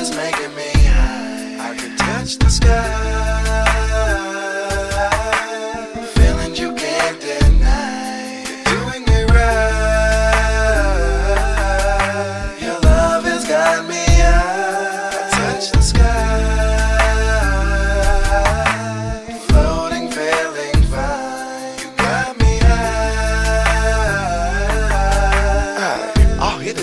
is making me high. I can touch the sky.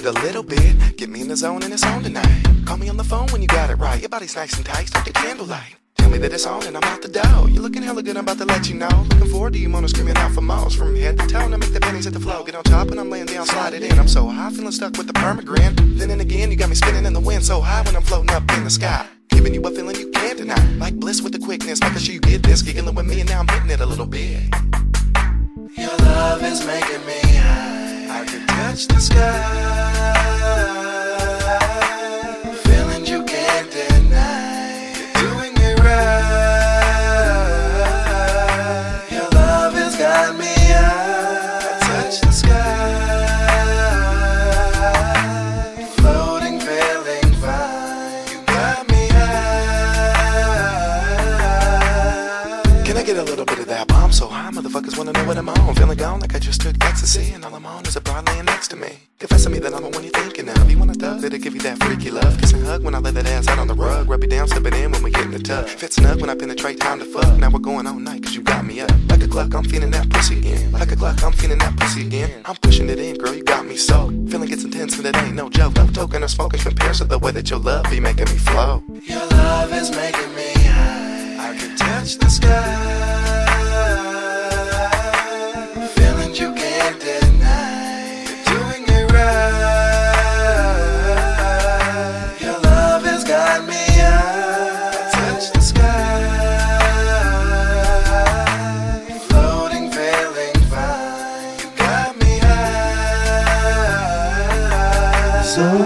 It a little bit. Get me in the zone and it's on tonight. Call me on the phone when you got it right. Your body's nice and tight, start the candlelight. Tell me that it's on and I'm out the door. You're looking hella good, I'm about to let you know. Looking forward to you, screaming out for miles. From head to toe, now make the panties hit the flow. Get on top and I'm laying down, slide it in. I'm so high, feeling stuck with the permagrin. Then and again, you got me spinning in the wind so high when I'm floating up in the sky. Giving you a feeling you can't deny. Like bliss with the quickness, making sure you get this. Giggling with me and now I'm hitting it a little bit. Your love is making me high. I can touch the sky. Get a little bit of that bomb so high, motherfuckers wanna know what I'm on. Feeling gone like I just took ecstasy, and all I'm on is a broad laying next to me. Confessing me that I'm the one you're thinking of. You want a thug that'll give you that freaky love. Kiss and hug when I lay that ass out on the rug. Rub it down, slip it in when we get in the tub. Fit snug when I penetrate, time to fuck. Now we're going all night, cause you got me up. Like a clock, I'm feeling that pussy again. Like a clock, I'm feeling that pussy again. I'm pushing it in, girl, you got me so. Feeling gets intense and it ain't no joke. No token or smoking compares to the way that your love be making me flow. Your love is making me high. I can touch the sky. so